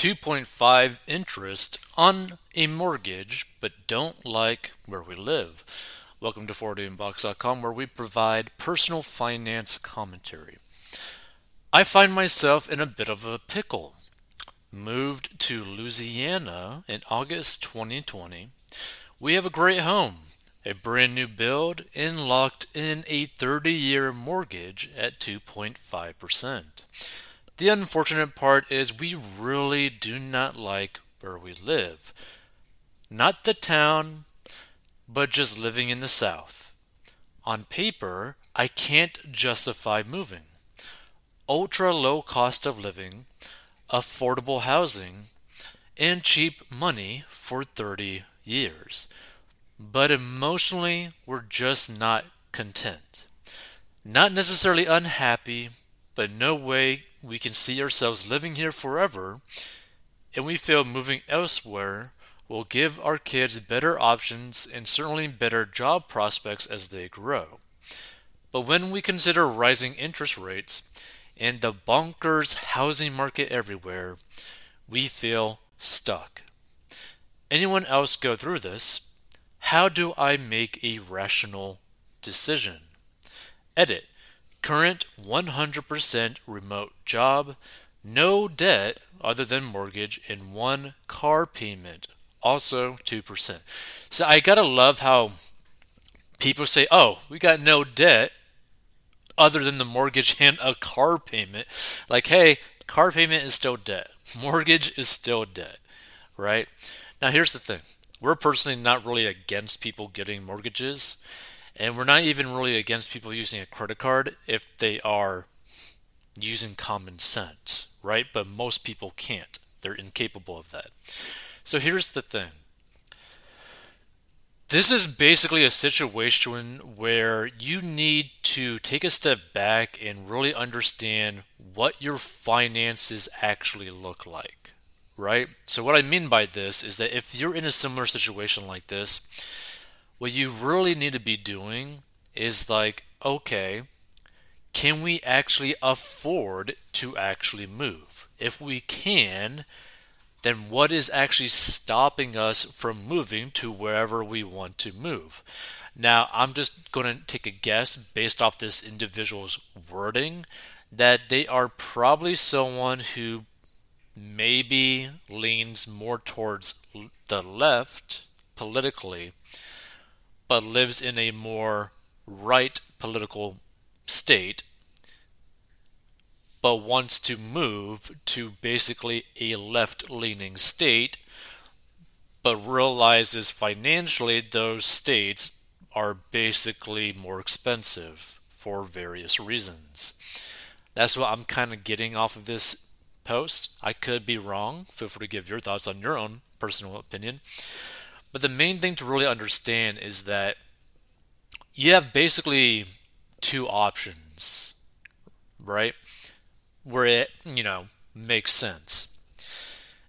2.5 interest on a mortgage but don't like where we live. Welcome to 4dinbox.com where we provide personal finance commentary. I find myself in a bit of a pickle. Moved to Louisiana in August 2020. We have a great home, a brand new build, and locked in a 30 year mortgage at 2.5%. The unfortunate part is we really do not like where we live. Not the town, but just living in the South. On paper, I can't justify moving. Ultra low cost of living, affordable housing, and cheap money for 30 years. But emotionally, we're just not content. Not necessarily unhappy, but no way we can see ourselves living here forever, and we feel moving elsewhere will give our kids better options and certainly better job prospects as they grow. But when we consider rising interest rates and the bonkers housing market everywhere, we feel stuck. Anyone else go through this? How do I make a rational decision? Edit. Current 100% remote job, no debt other than mortgage, and one car payment, also 2%. So I gotta love how people say, oh, we got no debt other than the mortgage and a car payment. Like, hey, car payment is still debt, mortgage is still debt, right? Now, here's the thing we're personally not really against people getting mortgages. And we're not even really against people using a credit card if they are using common sense, right? But most people can't. They're incapable of that. So here's the thing. This is basically a situation where you need to take a step back and really understand what your finances actually look like, right? So, what I mean by this is that if you're in a similar situation like this, what you really need to be doing is like, okay, can we actually afford to actually move? If we can, then what is actually stopping us from moving to wherever we want to move? Now, I'm just going to take a guess based off this individual's wording that they are probably someone who maybe leans more towards the left politically but lives in a more right political state, but wants to move to basically a left leaning state, but realizes financially those states are basically more expensive for various reasons. That's what I'm kind of getting off of this post. I could be wrong. Feel free to give your thoughts on your own personal opinion. But the main thing to really understand is that you have basically two options, right? Where it, you know, makes sense.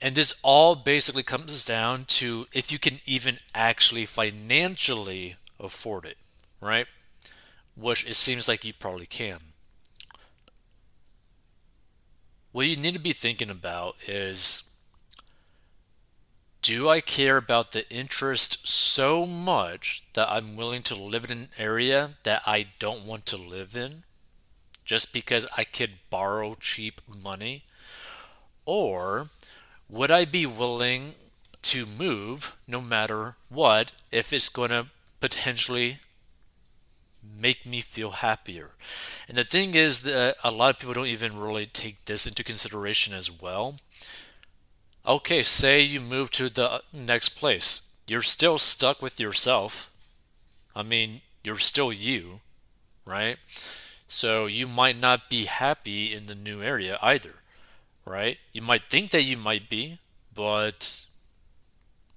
And this all basically comes down to if you can even actually financially afford it, right? Which it seems like you probably can. What you need to be thinking about is do I care about the interest so much that I'm willing to live in an area that I don't want to live in just because I could borrow cheap money? Or would I be willing to move no matter what if it's going to potentially make me feel happier? And the thing is that a lot of people don't even really take this into consideration as well Okay, say you move to the next place. You're still stuck with yourself. I mean, you're still you, right? So you might not be happy in the new area either, right? You might think that you might be, but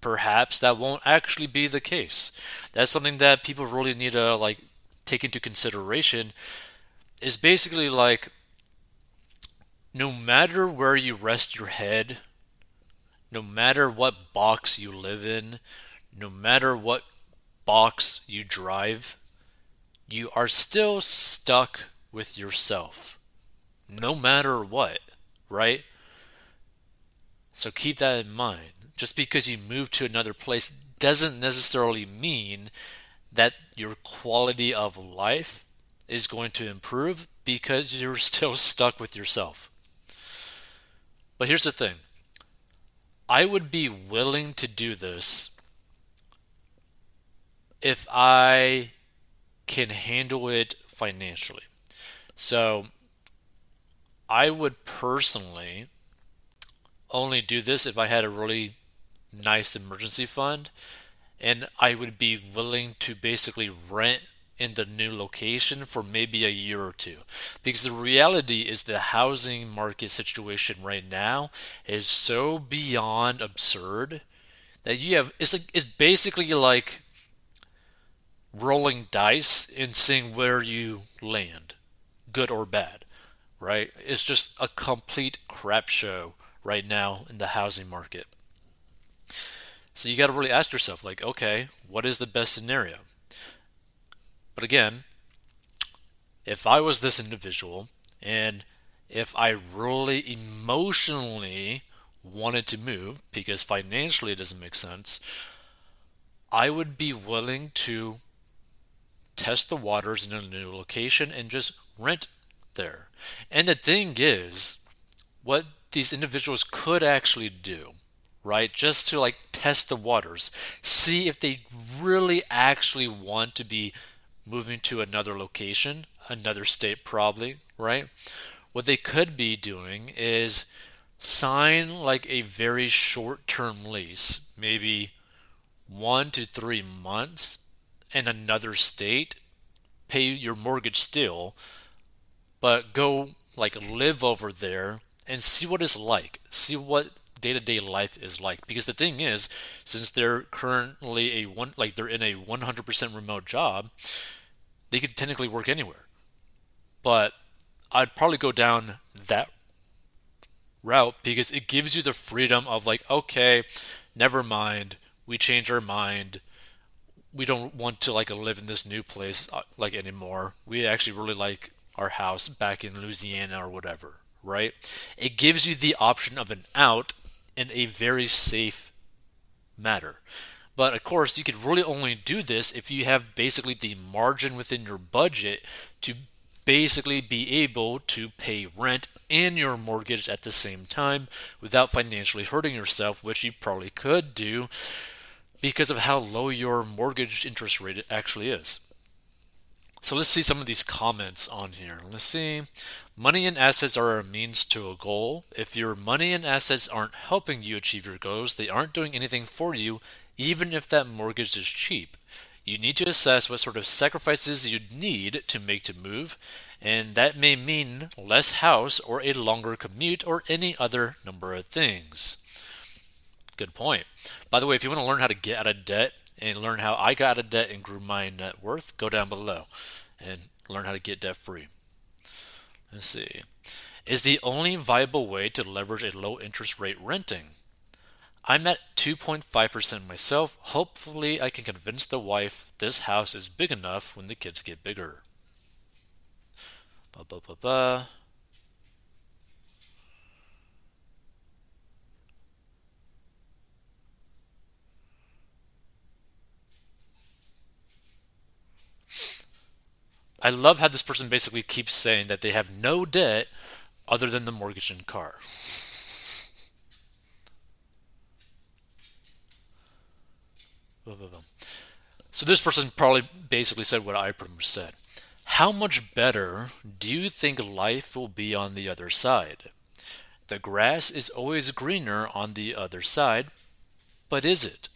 perhaps that won't actually be the case. That's something that people really need to like take into consideration is basically like no matter where you rest your head no matter what box you live in, no matter what box you drive, you are still stuck with yourself. No matter what, right? So keep that in mind. Just because you move to another place doesn't necessarily mean that your quality of life is going to improve because you're still stuck with yourself. But here's the thing I would be willing to do this if I can handle it financially. So I would personally only do this if I had a really nice emergency fund and I would be willing to basically rent in the new location for maybe a year or two. Because the reality is the housing market situation right now is so beyond absurd that you have it's like it's basically like rolling dice and seeing where you land, good or bad, right? It's just a complete crap show right now in the housing market. So you got to really ask yourself, like, okay, what is the best scenario? But again, if I was this individual and if I really emotionally wanted to move because financially it doesn't make sense, I would be willing to test the waters in a new location and just rent there. And the thing is, what these individuals could actually do right? Just to like test the waters, see if they really actually want to be moving to another location, another state, probably, right? What they could be doing is sign like a very short term lease, maybe one to three months in another state, pay your mortgage still, but go like live over there and see what it's like. See what day to day life is like. Because the thing is, since they're currently a one, like they're in a 100% remote job, they could technically work anywhere. But I'd probably go down that route because it gives you the freedom of like, okay, never mind, we change our mind. We don't want to like live in this new place uh, like anymore. We actually really like our house back in Louisiana or whatever, right? It gives you the option of an out in a very safe matter. But of course, you could really only do this if you have basically the margin within your budget to basically be able to pay rent and your mortgage at the same time without financially hurting yourself, which you probably could do because of how low your mortgage interest rate actually is. So let's see some of these comments on here. Let's see. Money and assets are a means to a goal. If your money and assets aren't helping you achieve your goals, they aren't doing anything for you, even if that mortgage is cheap. You need to assess what sort of sacrifices you'd need to make to move, and that may mean less house or a longer commute or any other number of things. Good point. By the way, if you want to learn how to get out of debt, and learn how I got out of debt and grew my net worth, go down below and learn how to get debt free. Let's see. Is the only viable way to leverage a low interest rate renting? I'm at 2.5% myself. Hopefully, I can convince the wife this house is big enough when the kids get bigger. Ba, ba, ba, ba. I love how this person basically keeps saying that they have no debt other than the mortgage and car. So this person probably basically said what I pretty much said. How much better do you think life will be on the other side? The grass is always greener on the other side, but is it?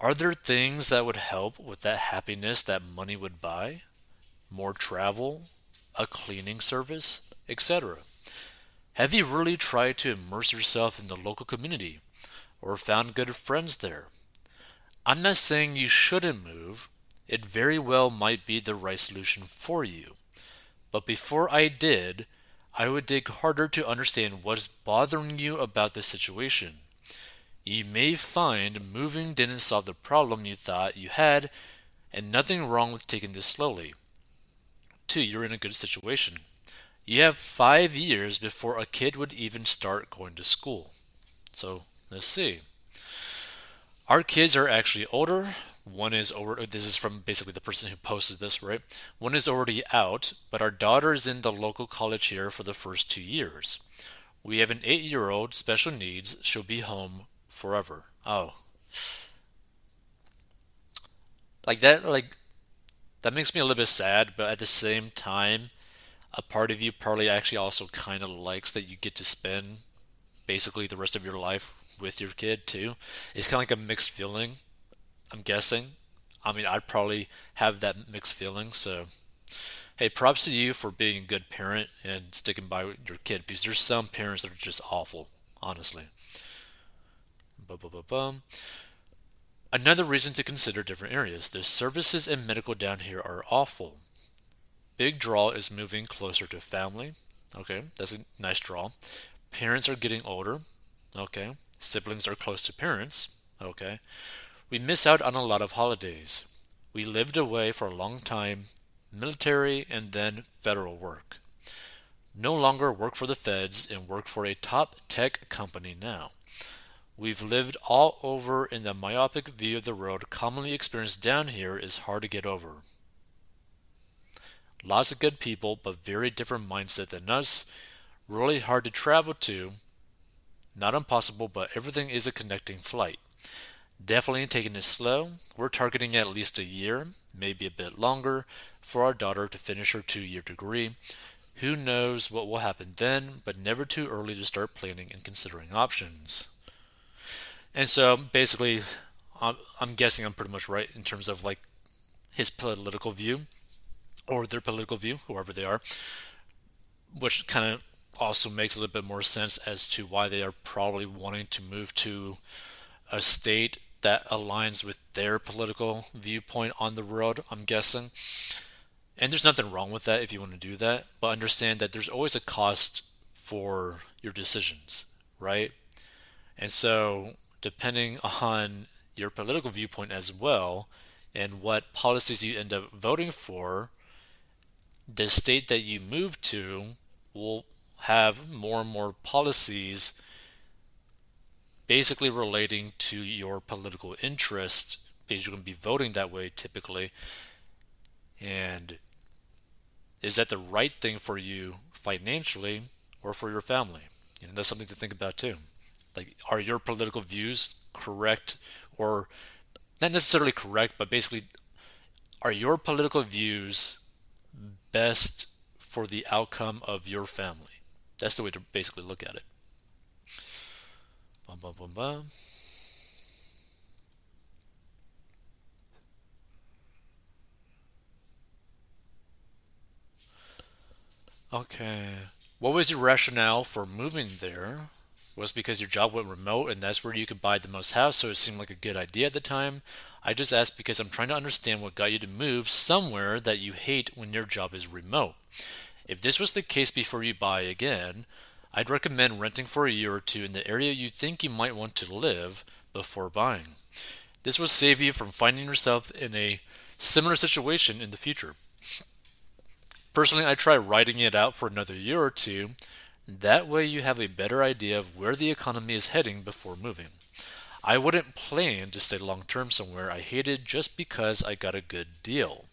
Are there things that would help with that happiness that money would buy? More travel, a cleaning service, etc. Have you really tried to immerse yourself in the local community or found good friends there? I'm not saying you shouldn't move, it very well might be the right solution for you. But before I did, I would dig harder to understand what is bothering you about the situation. You may find moving didn't solve the problem you thought you had, and nothing wrong with taking this slowly. Two, you're in a good situation. You have five years before a kid would even start going to school. So let's see. Our kids are actually older. One is over. This is from basically the person who posted this, right? One is already out, but our daughter is in the local college here for the first two years. We have an eight-year-old special needs. She'll be home forever. Oh, like that. Like that makes me a little bit sad, but at the same time, a part of you probably actually also kind of likes that you get to spend basically the rest of your life with your kid too. It's kind of like a mixed feeling. I'm guessing. I mean, I'd probably have that mixed feeling. So, hey, props to you for being a good parent and sticking by your kid because there's some parents that are just awful, honestly. Bum, Another reason to consider different areas. The services and medical down here are awful. Big draw is moving closer to family. Okay, that's a nice draw. Parents are getting older. Okay. Siblings are close to parents. Okay. We miss out on a lot of holidays. We lived away for a long time, military and then federal work. No longer work for the feds and work for a top tech company now. We've lived all over and the myopic view of the world commonly experienced down here is hard to get over. Lots of good people, but very different mindset than us. Really hard to travel to. Not impossible, but everything is a connecting flight. Definitely taking it slow. We're targeting at least a year, maybe a bit longer, for our daughter to finish her two year degree. Who knows what will happen then, but never too early to start planning and considering options. And so basically, I'm, guessing I'm pretty much right in terms of like his political view or their political view, whoever they are, which kind of also makes a little bit more sense as to why they are probably wanting to move to a state that aligns with their political viewpoint on the world, I'm guessing. And there's nothing wrong with that if you want to do that, but understand that there's always a cost for your decisions, right? And so depending on your political viewpoint as well and what policies you end up voting for, the state that you move to will have more and more policies basically relating to your political interest because you're going to be voting that way typically. And is that the right thing for you financially or for your family? And that's something to think about too. Like, are your political views correct or not necessarily correct, but basically, are your political views best for the outcome of your family? That's the way to basically look at it. Bum, bum, bum, bum. Okay. What was your rationale for moving there? Was because your job went remote and that's where you could buy the most house, so it seemed like a good idea at the time. I just asked because I'm trying to understand what got you to move somewhere that you hate when your job is remote. If this was the case before you buy again, I'd recommend renting for a year or two in the area you think you might want to live before buying. This will save you from finding yourself in a similar situation in the future. Personally, I try writing it out for another year or two that way, you have a better idea of where the economy is heading before moving. I wouldn't plan to stay long term somewhere I hated just because I got a good deal.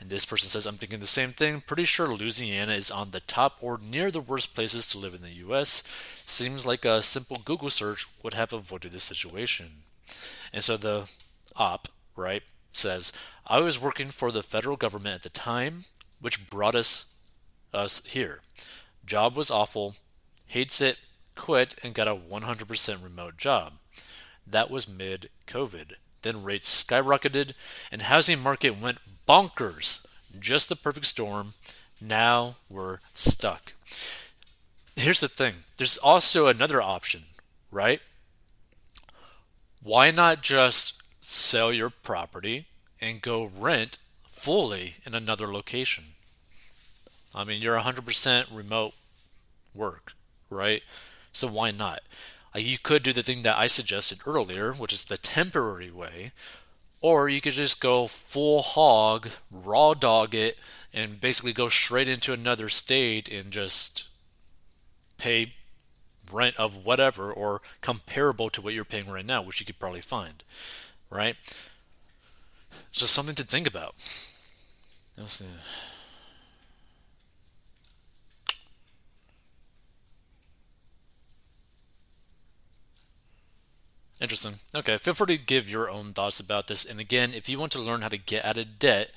And this person says, I'm thinking the same thing. Pretty sure Louisiana is on the top or near the worst places to live in the US. Seems like a simple Google search would have avoided this situation. And so the op, right, says, I was working for the federal government at the time, which brought us us here. Job was awful, hates it, quit, and got a 100% remote job. That was mid COVID. Then rates skyrocketed and housing market went bonkers. Just the perfect storm. Now we're stuck. Here's the thing there's also another option, right? Why not just sell your property and go rent fully in another location? I mean, you're 100% remote work, right? So why not? Uh, you could do the thing that I suggested earlier, which is the temporary way, or you could just go full hog, raw dog it, and basically go straight into another state and just pay rent of whatever or comparable to what you're paying right now, which you could probably find, right? Just something to think about. Interesting. Okay, feel free to give your own thoughts about this. And again, if you want to learn how to get out of debt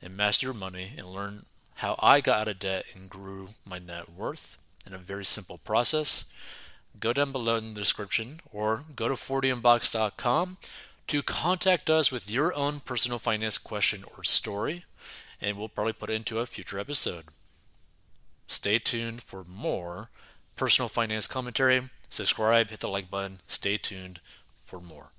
and master your money and learn how I got out of debt and grew my net worth in a very simple process, go down below in the description or go to 40inbox.com to contact us with your own personal finance question or story, and we'll probably put it into a future episode. Stay tuned for more personal finance commentary. Subscribe, hit the like button. Stay tuned for more.